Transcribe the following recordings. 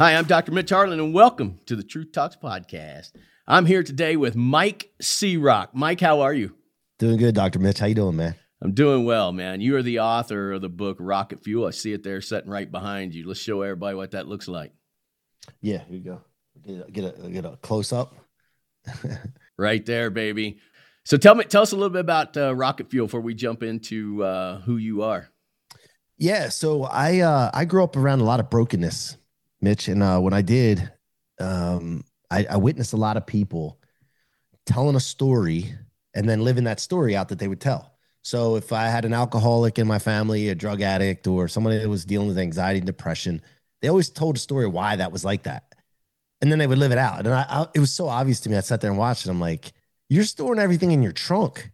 Hi, I'm Dr. Mitch Harlan, and welcome to the Truth Talks podcast. I'm here today with Mike Rock. Mike, how are you? Doing good, Dr. Mitch. How you doing, man? I'm doing well, man. You are the author of the book Rocket Fuel. I see it there sitting right behind you. Let's show everybody what that looks like. Yeah, here you go. Get a, get a, get a close up. right there, baby. So tell me, tell us a little bit about uh, Rocket Fuel before we jump into uh, who you are. Yeah, so I uh, I grew up around a lot of brokenness Mitch. And uh, when I did, um, I, I witnessed a lot of people telling a story and then living that story out that they would tell. So if I had an alcoholic in my family, a drug addict, or somebody that was dealing with anxiety and depression, they always told a story why that was like that. And then they would live it out. And I, I, it was so obvious to me. I sat there and watched it. I'm like, you're storing everything in your trunk.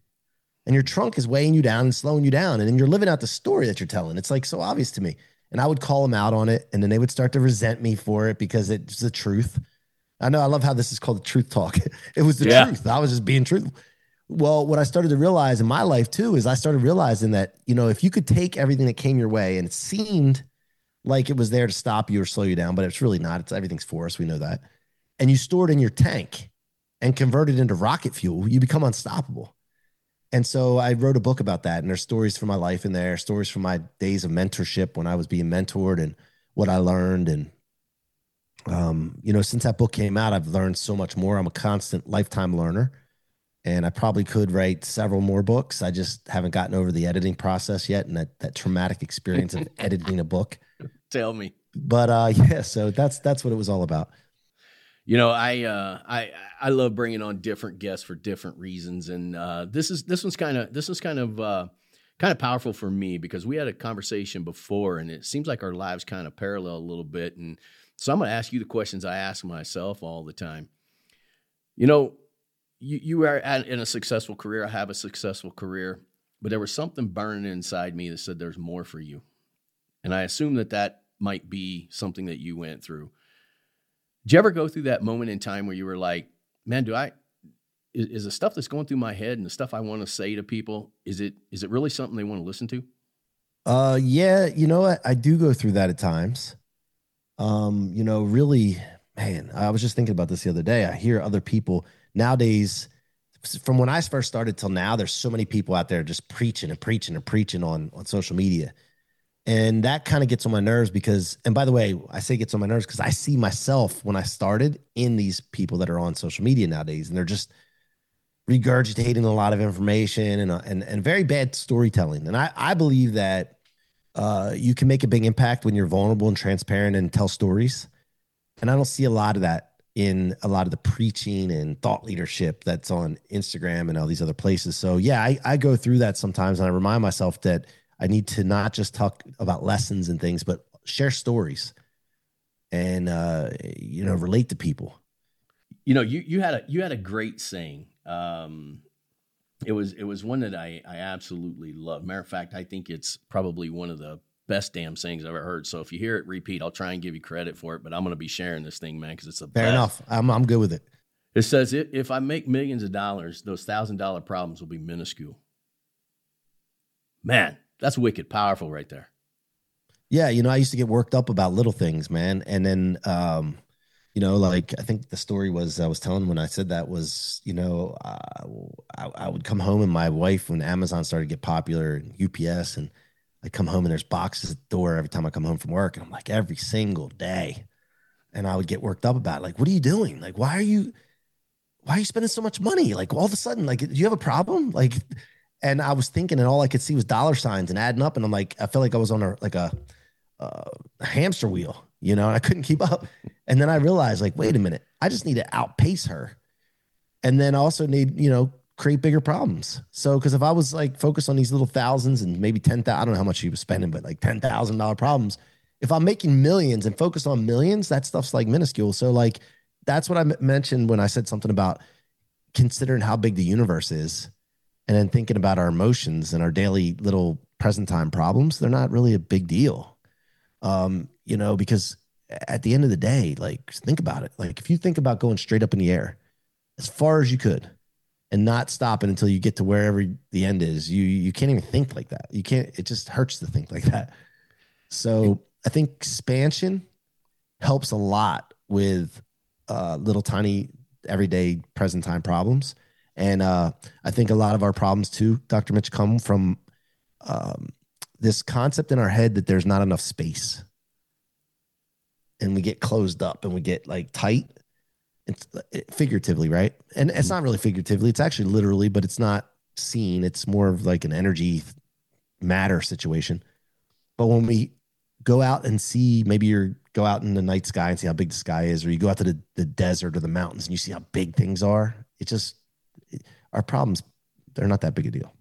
And your trunk is weighing you down and slowing you down. And then you're living out the story that you're telling. It's like so obvious to me and I would call them out on it, and then they would start to resent me for it because it's the truth. I know I love how this is called the truth talk. it was the yeah. truth. I was just being truthful. Well, what I started to realize in my life too is I started realizing that, you know, if you could take everything that came your way and it seemed like it was there to stop you or slow you down, but it's really not. It's everything's for us. We know that. And you store it in your tank and convert it into rocket fuel, you become unstoppable. And so I wrote a book about that. And there's stories from my life in there, stories from my days of mentorship when I was being mentored and what I learned. And, um, you know, since that book came out, I've learned so much more. I'm a constant lifetime learner. And I probably could write several more books. I just haven't gotten over the editing process yet and that, that traumatic experience of editing a book. Tell me. But uh, yeah, so that's that's what it was all about. You know, I uh, I I love bringing on different guests for different reasons, and uh, this is this one's kind of this one's kind of uh, kind of powerful for me because we had a conversation before, and it seems like our lives kind of parallel a little bit, and so I'm going to ask you the questions I ask myself all the time. You know, you you are at, in a successful career. I have a successful career, but there was something burning inside me that said there's more for you, and I assume that that might be something that you went through. Did you ever go through that moment in time where you were like, man, do I is, is the stuff that's going through my head and the stuff I want to say to people, is it is it really something they want to listen to? Uh yeah, you know what? I do go through that at times. Um, you know, really, man, I was just thinking about this the other day. I hear other people nowadays from when I first started till now, there's so many people out there just preaching and preaching and preaching on on social media. And that kind of gets on my nerves because, and by the way, I say gets on my nerves because I see myself when I started in these people that are on social media nowadays, and they're just regurgitating a lot of information and uh, and and very bad storytelling. And I I believe that uh, you can make a big impact when you're vulnerable and transparent and tell stories. And I don't see a lot of that in a lot of the preaching and thought leadership that's on Instagram and all these other places. So yeah, I, I go through that sometimes, and I remind myself that I need to not just talk about lessons and things, but share stories and uh, you know relate to people. You know, you you had a you had a great saying. Um, it was it was one that I I absolutely love. Matter of fact, I think it's probably one of the best damn sayings I've ever heard. So if you hear it repeat, I'll try and give you credit for it. But I'm going to be sharing this thing, man, because it's a fair best. enough. I'm I'm good with it. It says if I make millions of dollars, those thousand dollar problems will be minuscule. Man, that's wicked powerful right there. Yeah, you know, I used to get worked up about little things, man. And then um, you know, like I think the story was I was telling when I said that was, you know, uh, I, I, would come home and my wife when Amazon started to get popular and UPS and I come home and there's boxes at the door every time I come home from work and I'm like every single day. And I would get worked up about it. like, what are you doing? Like, why are you why are you spending so much money? Like all of a sudden, like, do you have a problem? Like, and I was thinking, and all I could see was dollar signs and adding up, and I'm like, I felt like I was on a like a, uh, a hamster wheel, you know, and I couldn't keep up. And then I realized, like, wait a minute, I just need to outpace her, and then also need, you know, create bigger problems. So, because if I was like focused on these little thousands and maybe ten thousand, I don't know how much she was spending, but like ten thousand dollar problems. If I'm making millions and focused on millions, that stuff's like minuscule. So, like, that's what I mentioned when I said something about considering how big the universe is and then thinking about our emotions and our daily little present time problems, they're not really a big deal. Um, you know, because at the end of the day, like think about it. Like if you think about going straight up in the air as far as you could and not stopping until you get to wherever the end is, you you can't even think like that. You can't, it just hurts to think like that. So I think expansion helps a lot with uh, little tiny everyday present time problems. And uh, I think a lot of our problems too, Dr. Mitch, come from um, this concept in our head that there's not enough space. And we get closed up and we get like tight. It's it, figuratively, right? And it's not really figuratively, it's actually literally, but it's not seen. It's more of like an energy matter situation. But when we go out and see, maybe you're go out in the night sky and see how big the sky is, or you go out to the, the desert or the mountains and you see how big things are. It just, our problems, they're not that big a deal.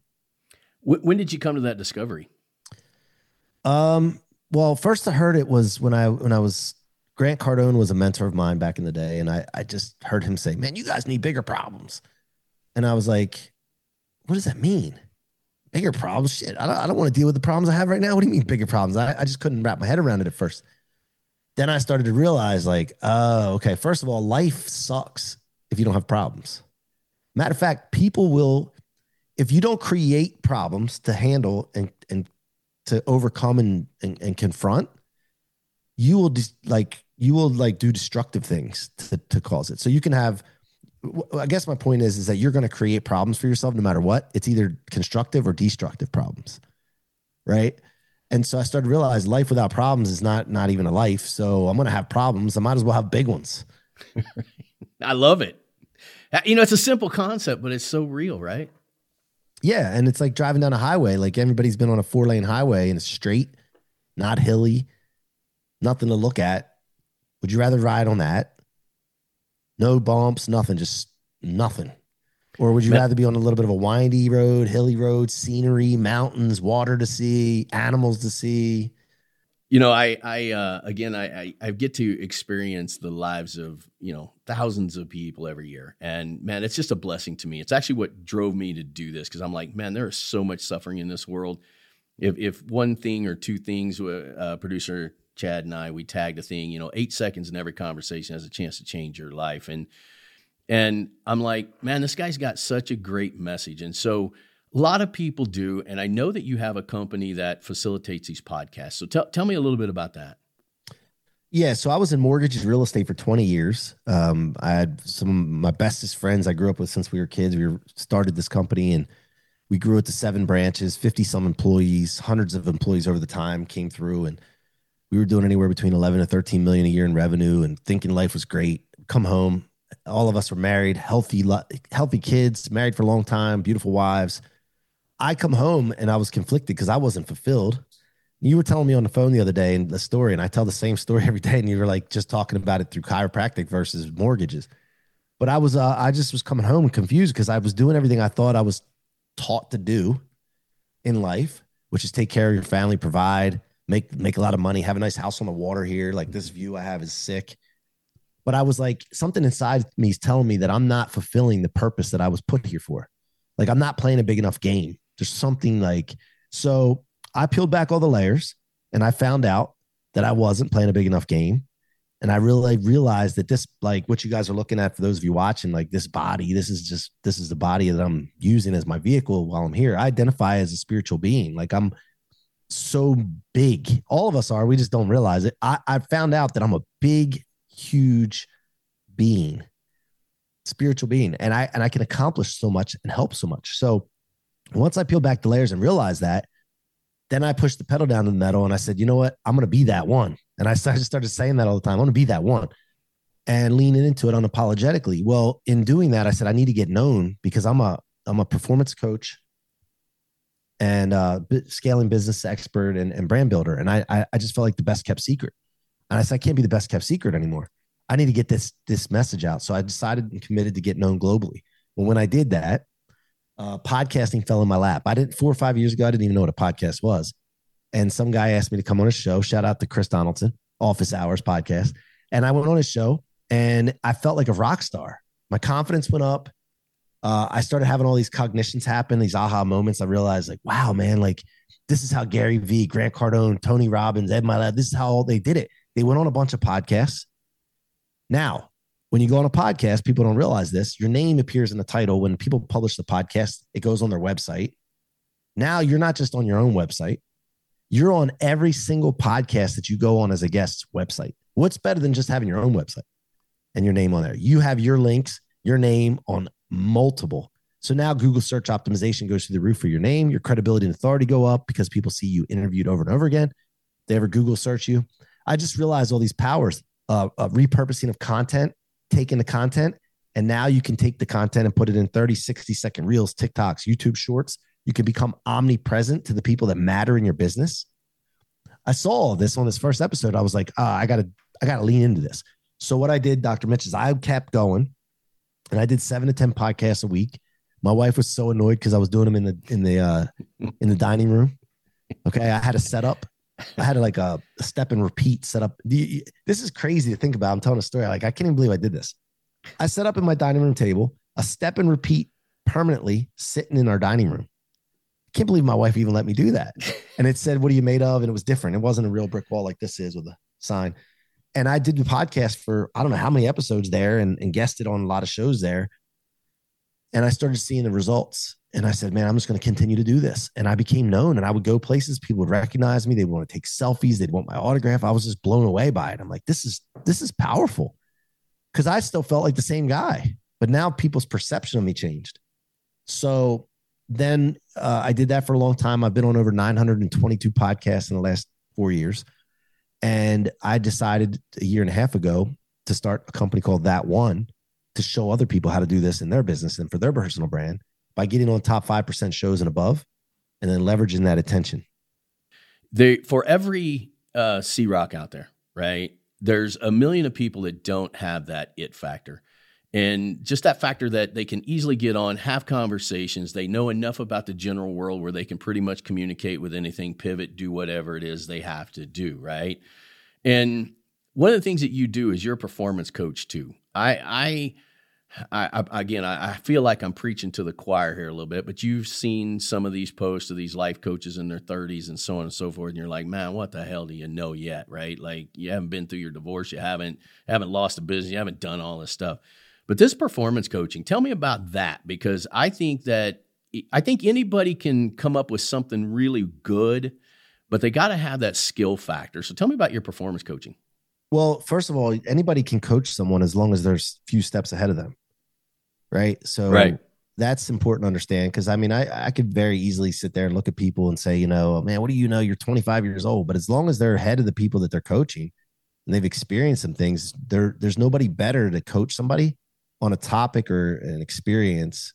When did you come to that discovery? Um, well, first I heard it was when I, when I was, Grant Cardone was a mentor of mine back in the day. And I, I just heard him say, man, you guys need bigger problems. And I was like, what does that mean? Bigger problems? Shit, I don't, I don't want to deal with the problems I have right now. What do you mean bigger problems? I, I just couldn't wrap my head around it at first then I started to realize, like, oh, okay, first of all, life sucks if you don't have problems. Matter of fact, people will, if you don't create problems to handle and, and to overcome and, and, and confront, you will just like, you will like do destructive things to, to cause it. So you can have, I guess my point is, is that you're going to create problems for yourself no matter what. It's either constructive or destructive problems, right? And so I started to realize life without problems is not not even a life. So I'm going to have problems. I might as well have big ones. I love it. Uh, you know, it's a simple concept, but it's so real, right? Yeah, and it's like driving down a highway. Like everybody's been on a four lane highway and it's straight, not hilly, nothing to look at. Would you rather ride on that? No bumps, nothing, just nothing. Or would you rather be on a little bit of a windy road, hilly road, scenery, mountains, water to see, animals to see? You know, I, I, uh, again, I, I, I get to experience the lives of you know thousands of people every year, and man, it's just a blessing to me. It's actually what drove me to do this because I'm like, man, there is so much suffering in this world. If if one thing or two things, uh, producer Chad and I, we tagged a thing, you know, eight seconds in every conversation has a chance to change your life, and and I'm like, man, this guy's got such a great message. And so a lot of people do. And I know that you have a company that facilitates these podcasts. So tell, tell me a little bit about that. Yeah, so I was in mortgages real estate for 20 years. Um, I had some of my bestest friends I grew up with since we were kids. We started this company and we grew it to seven branches, 50 some employees, hundreds of employees over the time came through. And we were doing anywhere between 11 to 13 million a year in revenue and thinking life was great. Come home, all of us were married, healthy, healthy kids, married for a long time, beautiful wives. I come home and I was conflicted because I wasn't fulfilled. You were telling me on the phone the other day and the story, and I tell the same story every day, and you were like just talking about it through chiropractic versus mortgages. But I was, uh, I just was coming home confused because I was doing everything I thought I was taught to do in life, which is take care of your family, provide, make make a lot of money, have a nice house on the water here. Like this view I have is sick but I was like, something inside me is telling me that I'm not fulfilling the purpose that I was put here for. Like, I'm not playing a big enough game. There's something like, so I peeled back all the layers and I found out that I wasn't playing a big enough game. And I really realized that this, like what you guys are looking at for those of you watching, like this body, this is just, this is the body that I'm using as my vehicle while I'm here. I identify as a spiritual being. Like I'm so big. All of us are. We just don't realize it. I, I found out that I'm a big huge being, spiritual being, and I and I can accomplish so much and help so much. So once I peel back the layers and realize that, then I pushed the pedal down to the metal and I said, you know what, I'm going to be that one. And I started, started saying that all the time. I'm going to be that one and leaning into it unapologetically. Well, in doing that, I said I need to get known because I'm a I'm a performance coach and uh, scaling business expert and, and brand builder, and I, I I just felt like the best kept secret. And I said, I can't be the best kept secret anymore. I need to get this this message out. So I decided and committed to get known globally. Well, when I did that, uh, podcasting fell in my lap. I didn't four or five years ago. I didn't even know what a podcast was. And some guy asked me to come on a show. Shout out to Chris Donaldson, Office Hours podcast. And I went on his show, and I felt like a rock star. My confidence went up. Uh, I started having all these cognitions happen, these aha moments. I realized, like, wow, man, like this is how Gary Vee, Grant Cardone, Tony Robbins, Ed Mylett, this is how all they did it. They went on a bunch of podcasts. Now, when you go on a podcast, people don't realize this. Your name appears in the title. When people publish the podcast, it goes on their website. Now you're not just on your own website, you're on every single podcast that you go on as a guest's website. What's better than just having your own website and your name on there? You have your links, your name on multiple. So now Google search optimization goes through the roof for your name, your credibility and authority go up because people see you interviewed over and over again. They ever Google search you. I just realized all these powers uh, of repurposing of content, taking the content, and now you can take the content and put it in 30, 60 second reels, TikToks, YouTube shorts. You can become omnipresent to the people that matter in your business. I saw this on this first episode. I was like, oh, I gotta, I gotta lean into this. So what I did, Dr. Mitch, is I kept going and I did seven to 10 podcasts a week. My wife was so annoyed because I was doing them in the in the uh in the dining room. Okay. I had a setup. I had like a, a step and repeat setup. This is crazy to think about. I'm telling a story. Like, I can't even believe I did this. I set up in my dining room table a step and repeat permanently sitting in our dining room. Can't believe my wife even let me do that. And it said, What are you made of? And it was different. It wasn't a real brick wall like this is with a sign. And I did the podcast for I don't know how many episodes there and, and guested on a lot of shows there. And I started seeing the results. And I said, man, I'm just going to continue to do this. And I became known and I would go places, people would recognize me. They want to take selfies. They'd want my autograph. I was just blown away by it. I'm like, this is, this is powerful because I still felt like the same guy, but now people's perception of me changed. So then uh, I did that for a long time. I've been on over 922 podcasts in the last four years. And I decided a year and a half ago to start a company called That One to show other people how to do this in their business and for their personal brand by getting on top 5% shows and above and then leveraging that attention. They, for every uh, C-Roc out there, right? there's a million of people that don't have that it factor. And just that factor that they can easily get on, have conversations. They know enough about the general world where they can pretty much communicate with anything, pivot, do whatever it is they have to do, right? And one of the things that you do is you're a performance coach too. I, I I, I, again, I, I, feel like I'm preaching to the choir here a little bit, but you've seen some of these posts of these life coaches in their 30s and so on and so forth, and you're like, man, what the hell do you know yet, right? Like you haven't been through your divorce, you haven't haven't lost a business, you haven't done all this stuff. But this performance coaching, tell me about that because I think that I think anybody can come up with something really good, but they got to have that skill factor. So tell me about your performance coaching. Well, first of all, anybody can coach someone as long as there's a few steps ahead of them right? So right. that's important to understand because I mean, I, I could very easily sit there and look at people and say, you know, oh, man, what do you know? You're 25 years old, but as long as they're ahead of the people that they're coaching and they've experienced some things, there there's nobody better to coach somebody on a topic or an experience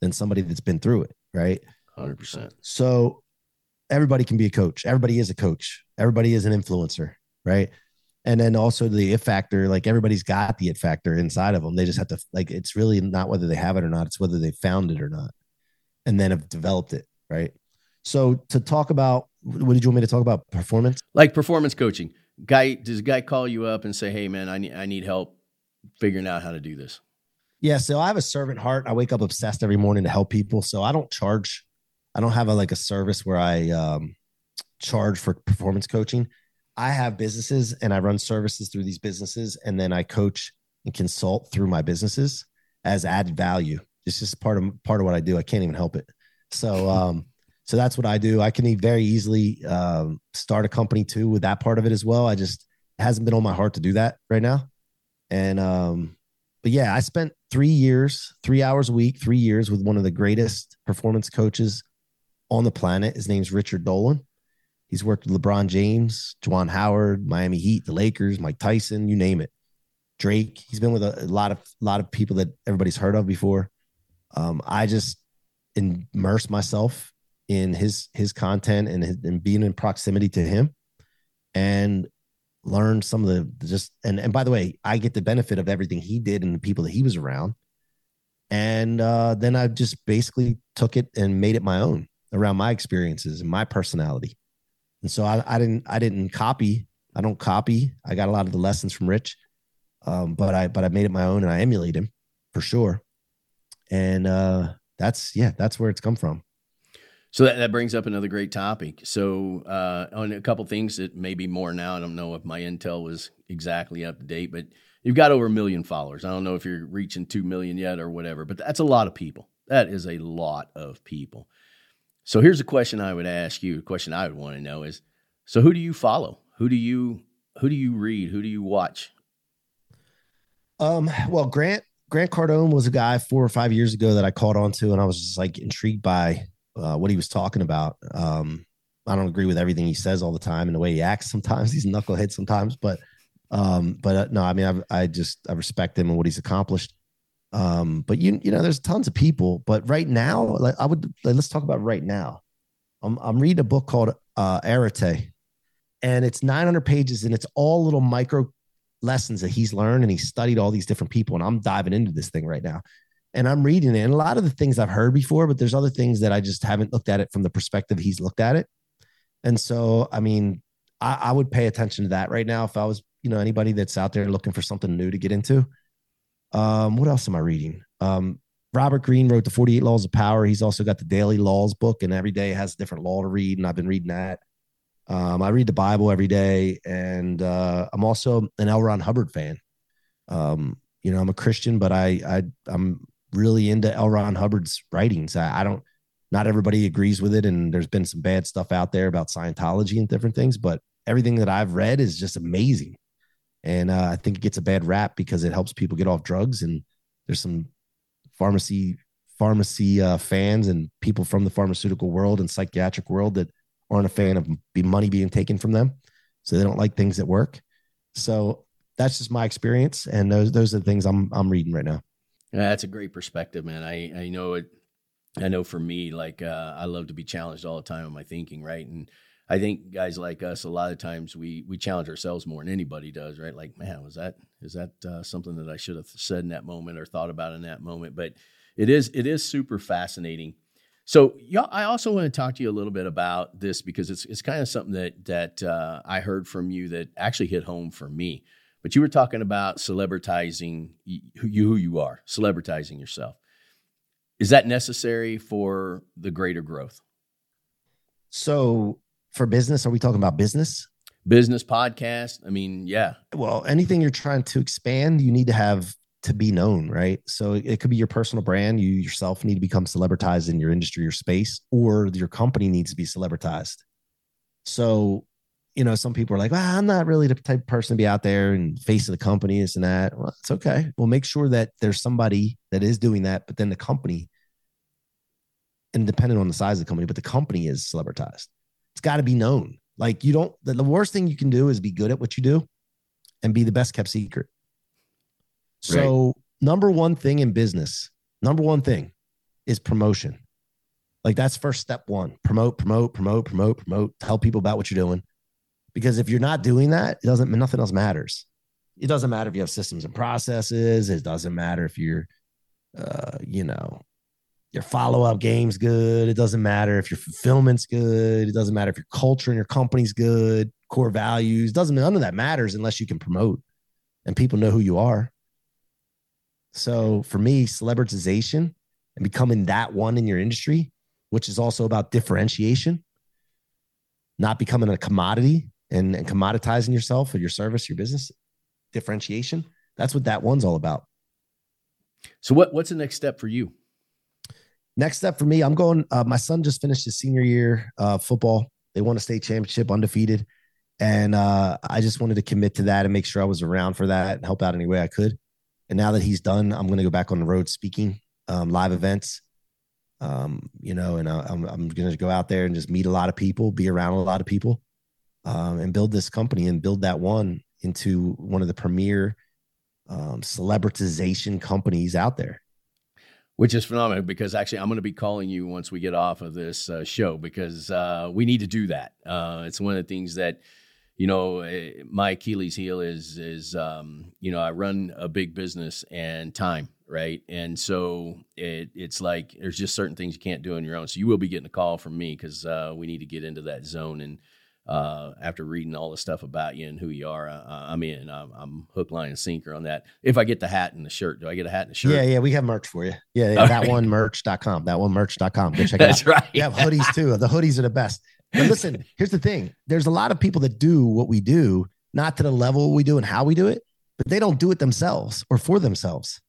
than somebody that's been through it, right? 100%. So everybody can be a coach. Everybody is a coach. Everybody is an influencer, right? And then also the it factor like everybody's got the it factor inside of them they just have to like it's really not whether they have it or not it's whether they found it or not and then have developed it right? So to talk about what did you want me to talk about? Performance? Like performance coaching. Guy does a guy call you up and say hey man i need i need help figuring out how to do this? Yeah so i have a servant heart. I wake up obsessed every morning to help people. So i don't charge i don't have a like a service where i um charge for performance coaching I have businesses and I run services through these businesses, and then I coach and consult through my businesses as added value. It's just part of part of what I do. I can't even help it. So, um, so that's what I do. I can very easily um, start a company too with that part of it as well. I just it hasn't been on my heart to do that right now. And um, but yeah, I spent three years, three hours a week, three years with one of the greatest performance coaches on the planet. His name's Richard Dolan. He's worked with LeBron James, Juwan Howard, Miami Heat, the Lakers, Mike Tyson, you name it. Drake. He's been with a, a lot of a lot of people that everybody's heard of before. Um, I just immerse myself in his his content and, his, and being in proximity to him, and learn some of the just and and by the way, I get the benefit of everything he did and the people that he was around. And uh, then I just basically took it and made it my own around my experiences and my personality. And so I, I didn't I didn't copy. I don't copy. I got a lot of the lessons from Rich, um, but I but I made it my own and I emulate him for sure. And uh, that's yeah, that's where it's come from. So that, that brings up another great topic. So uh, on a couple things that may be more now. I don't know if my intel was exactly up to date, but you've got over a million followers. I don't know if you're reaching two million yet or whatever, but that's a lot of people. That is a lot of people. So here's a question I would ask you. A question I would want to know is: So who do you follow? Who do you who do you read? Who do you watch? Um, well, Grant Grant Cardone was a guy four or five years ago that I caught on to, and I was just like intrigued by uh, what he was talking about. Um, I don't agree with everything he says all the time and the way he acts sometimes. He's knucklehead sometimes, but um, but uh, no, I mean, I've, I just I respect him and what he's accomplished. Um, but you you know, there's tons of people, but right now, like, I would like, let's talk about right now. I'm I'm reading a book called uh, Arete, and it's 900 pages, and it's all little micro lessons that he's learned, and he studied all these different people, and I'm diving into this thing right now, and I'm reading it, and a lot of the things I've heard before, but there's other things that I just haven't looked at it from the perspective he's looked at it, and so I mean, I, I would pay attention to that right now if I was you know anybody that's out there looking for something new to get into. Um, what else am I reading? Um, Robert Greene wrote the 48 Laws of Power. He's also got the Daily Laws book, and every day has a different law to read. And I've been reading that. Um, I read the Bible every day, and uh, I'm also an L. Ron Hubbard fan. Um, you know, I'm a Christian, but I, I I'm really into L. Ron Hubbard's writings. I, I don't. Not everybody agrees with it, and there's been some bad stuff out there about Scientology and different things. But everything that I've read is just amazing and uh, I think it gets a bad rap because it helps people get off drugs. And there's some pharmacy pharmacy uh, fans and people from the pharmaceutical world and psychiatric world that aren't a fan of be money being taken from them, so they don't like things that work. So that's just my experience, and those those are the things I'm I'm reading right now. Yeah, that's a great perspective, man. I I know it. I know for me, like uh, I love to be challenged all the time in my thinking, right? And I think guys like us, a lot of times we we challenge ourselves more than anybody does, right? Like, man, was that is that uh, something that I should have said in that moment or thought about in that moment? But it is it is super fascinating. So, yeah, I also want to talk to you a little bit about this because it's it's kind of something that that uh, I heard from you that actually hit home for me. But you were talking about celebritizing you, who you are, celebritizing yourself. Is that necessary for the greater growth? So for business? Are we talking about business? Business podcast. I mean, yeah. Well, anything you're trying to expand, you need to have to be known, right? So it could be your personal brand. You yourself need to become celebritized in your industry or space, or your company needs to be celebritized. So, you know, some people are like, well, I'm not really the type of person to be out there and face of the company, this and that. Well, it's okay. Well, make sure that there's somebody that is doing that, but then the company, and depending on the size of the company, but the company is celebritized it's got to be known. Like you don't, the, the worst thing you can do is be good at what you do and be the best kept secret. So, right. number one thing in business, number one thing is promotion. Like that's first step one promote, promote, promote, promote, promote, tell people about what you're doing. Because if you're not doing that, it doesn't, nothing else matters. It doesn't matter if you have systems and processes. It doesn't matter if you're, uh, you know, your follow up game's good. It doesn't matter if your fulfillment's good. It doesn't matter if your culture and your company's good, core values. Doesn't none of that matters unless you can promote and people know who you are. So for me, celebritization and becoming that one in your industry, which is also about differentiation, not becoming a commodity and, and commoditizing yourself or your service, your business, differentiation. That's what that one's all about. So what what's the next step for you? Next step for me, I'm going. Uh, my son just finished his senior year uh, football. They won a state championship, undefeated, and uh, I just wanted to commit to that and make sure I was around for that and help out any way I could. And now that he's done, I'm going to go back on the road speaking, um, live events. Um, you know, and uh, I'm I'm going to go out there and just meet a lot of people, be around a lot of people, um, and build this company and build that one into one of the premier um, celebritization companies out there which is phenomenal because actually I'm going to be calling you once we get off of this uh, show because uh, we need to do that. Uh, it's one of the things that you know eh, my Achilles heel is is um, you know I run a big business and time right and so it, it's like there's just certain things you can't do on your own. So you will be getting a call from me because uh, we need to get into that zone and uh, after reading all the stuff about you and who you are, uh, I'm in. I'm, I'm, hook, line, and sinker on that. If I get the hat and the shirt, do I get a hat and a shirt? Yeah, yeah, we have merch for you. Yeah, yeah that one merch.com. That one merch.com. Go check it That's out. right. We have hoodies too. The hoodies are the best. But listen, here's the thing there's a lot of people that do what we do, not to the level we do and how we do it, but they don't do it themselves or for themselves.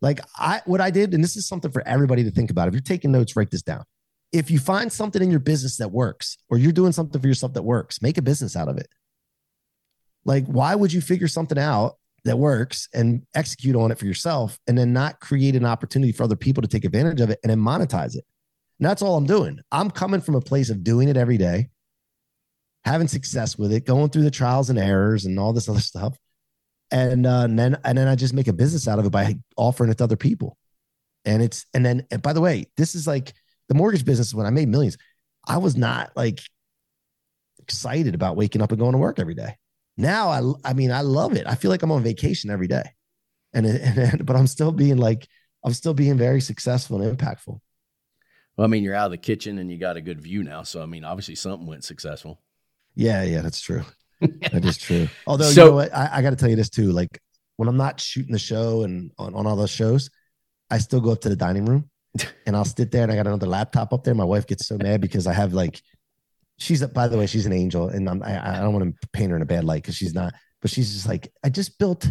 Like I, what I did, and this is something for everybody to think about. If you're taking notes, write this down if you find something in your business that works or you're doing something for yourself that works, make a business out of it. Like, why would you figure something out that works and execute on it for yourself and then not create an opportunity for other people to take advantage of it and then monetize it? And that's all I'm doing. I'm coming from a place of doing it every day, having success with it, going through the trials and errors and all this other stuff. And, uh, and then and then I just make a business out of it by offering it to other people. And it's and then and by the way, this is like the mortgage business when I made millions. I was not like excited about waking up and going to work every day. Now I I mean I love it. I feel like I'm on vacation every day. And, and, but I'm still being like I'm still being very successful and impactful. Well, I mean, you're out of the kitchen and you got a good view now. So, I mean, obviously something went successful. Yeah, yeah, that's true. that is true. Although, so, you know what? I, I got to tell you this too. Like when I'm not shooting the show and on, on all those shows, I still go up to the dining room and I'll sit there and I got another laptop up there. My wife gets so mad because I have like, she's, by the way, she's an angel and I'm, I, I don't want to paint her in a bad light because she's not, but she's just like, I just built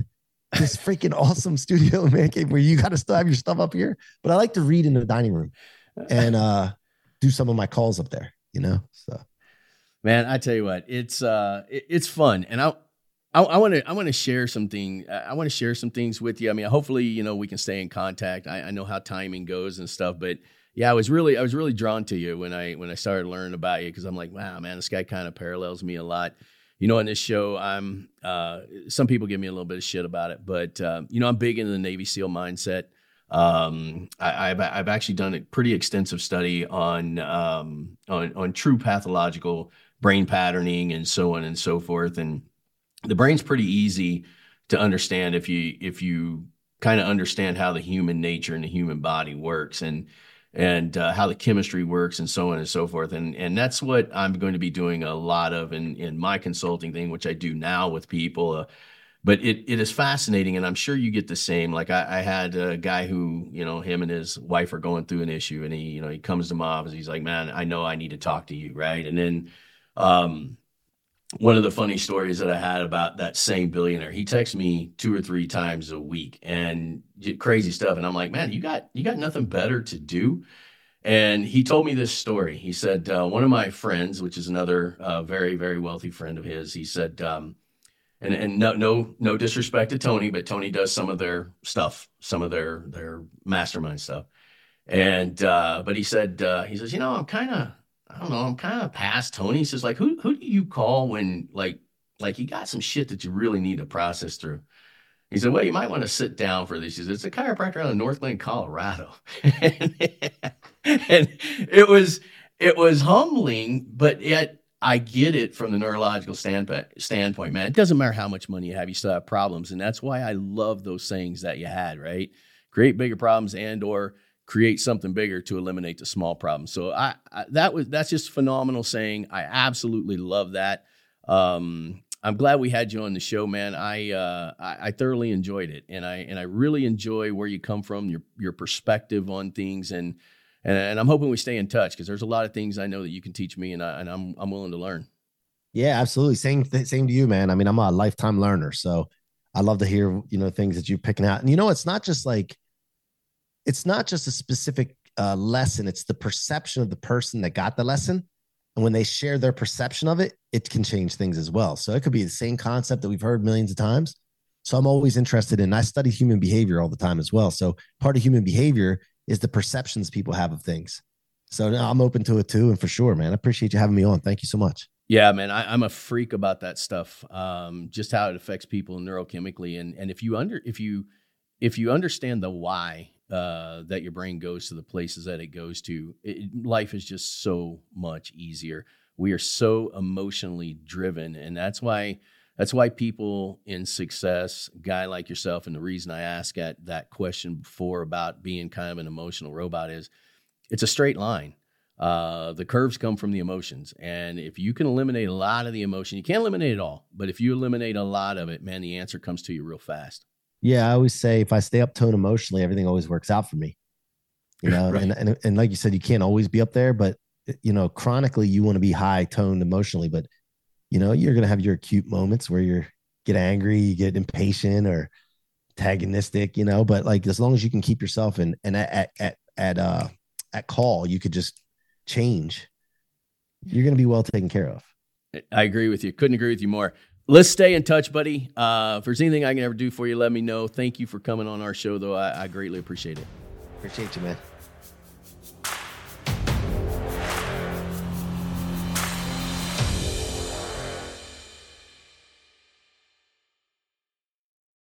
this freaking awesome studio man cave where you got to still have your stuff up here. But I like to read in the dining room and uh, do some of my calls up there, you know? So, man, I tell you what, it's, uh, it, it's fun. And I, I want to I want to share something. I want to share some things with you. I mean, hopefully, you know, we can stay in contact. I, I, know how timing goes and stuff, but yeah, I was really I was really drawn to you when I when I started learning about you because I'm like, wow, man, this guy kind of parallels me a lot. You know, on this show, I'm. Uh, some people give me a little bit of shit about it, but uh, you know, I'm big into the Navy SEAL mindset. Um, I, have I've actually done a pretty extensive study on um, on on true pathological brain patterning and so on and so forth, and the brain's pretty easy to understand if you if you kind of understand how the human nature and the human body works and and uh, how the chemistry works and so on and so forth. And and that's what I'm going to be doing a lot of in in my consulting thing which I do now with people uh, but it, it is fascinating and i'm sure you get the same. Like I, I, had a guy who you know him and his wife are going through an issue and he you know he comes to my office he's like man i know i need to talk to you right? And then um, one of the funny stories that I had about that same billionaire, he texts me two or three times a week and crazy stuff. And I'm like, man, you got you got nothing better to do. And he told me this story. He said uh, one of my friends, which is another uh, very very wealthy friend of his, he said, um, and and no no no disrespect to Tony, but Tony does some of their stuff, some of their their mastermind stuff. And uh, but he said uh, he says, you know, I'm kind of I don't know, I'm kind of past Tony. He says, like, who who do you call when like like you got some shit that you really need to process through? He said, Well, you might want to sit down for this. He said, It's a chiropractor out of Northland, Colorado. and, and it was it was humbling, but yet I get it from the neurological standpoint, standpoint, man. It doesn't matter how much money you have, you still have problems. And that's why I love those sayings that you had, right? Create bigger problems and or create something bigger to eliminate the small problem. So I, I, that was that's just phenomenal saying. I absolutely love that. Um, I'm glad we had you on the show, man. I, uh, I, I thoroughly enjoyed it, and I and I really enjoy where you come from, your your perspective on things, and and, and I'm hoping we stay in touch because there's a lot of things I know that you can teach me, and I and I'm I'm willing to learn. Yeah, absolutely. Same th- same to you, man. I mean, I'm a lifetime learner, so I love to hear you know things that you're picking out, and you know, it's not just like it's not just a specific uh, lesson, it's the perception of the person that got the lesson. And when they share their perception of it, it can change things as well. So it could be the same concept that we've heard millions of times. So I'm always interested in, I study human behavior all the time as well. So part of human behavior is the perceptions people have of things. So I'm open to it too. And for sure, man, I appreciate you having me on. Thank you so much. Yeah, man, I, am a freak about that stuff. Um, just how it affects people neurochemically, and and if you under if you if you understand the why uh, that your brain goes to the places that it goes to, it, life is just so much easier. We are so emotionally driven, and that's why that's why people in success, guy like yourself, and the reason I asked at that question before about being kind of an emotional robot is, it's a straight line. Uh, the curves come from the emotions, and if you can eliminate a lot of the emotion, you can't eliminate it all, but if you eliminate a lot of it, man, the answer comes to you real fast. Yeah, I always say if I stay up tone emotionally, everything always works out for me. You know, right. and, and and like you said, you can't always be up there, but you know, chronically you want to be high toned emotionally, but you know, you're gonna have your acute moments where you're get angry, you get impatient or antagonistic, you know, but like as long as you can keep yourself in and at at at uh at call, you could just change. You're gonna be well taken care of. I agree with you. Couldn't agree with you more. Let's stay in touch, buddy. Uh, if there's anything I can ever do for you, let me know. Thank you for coming on our show, though. I, I greatly appreciate it. Appreciate you, man.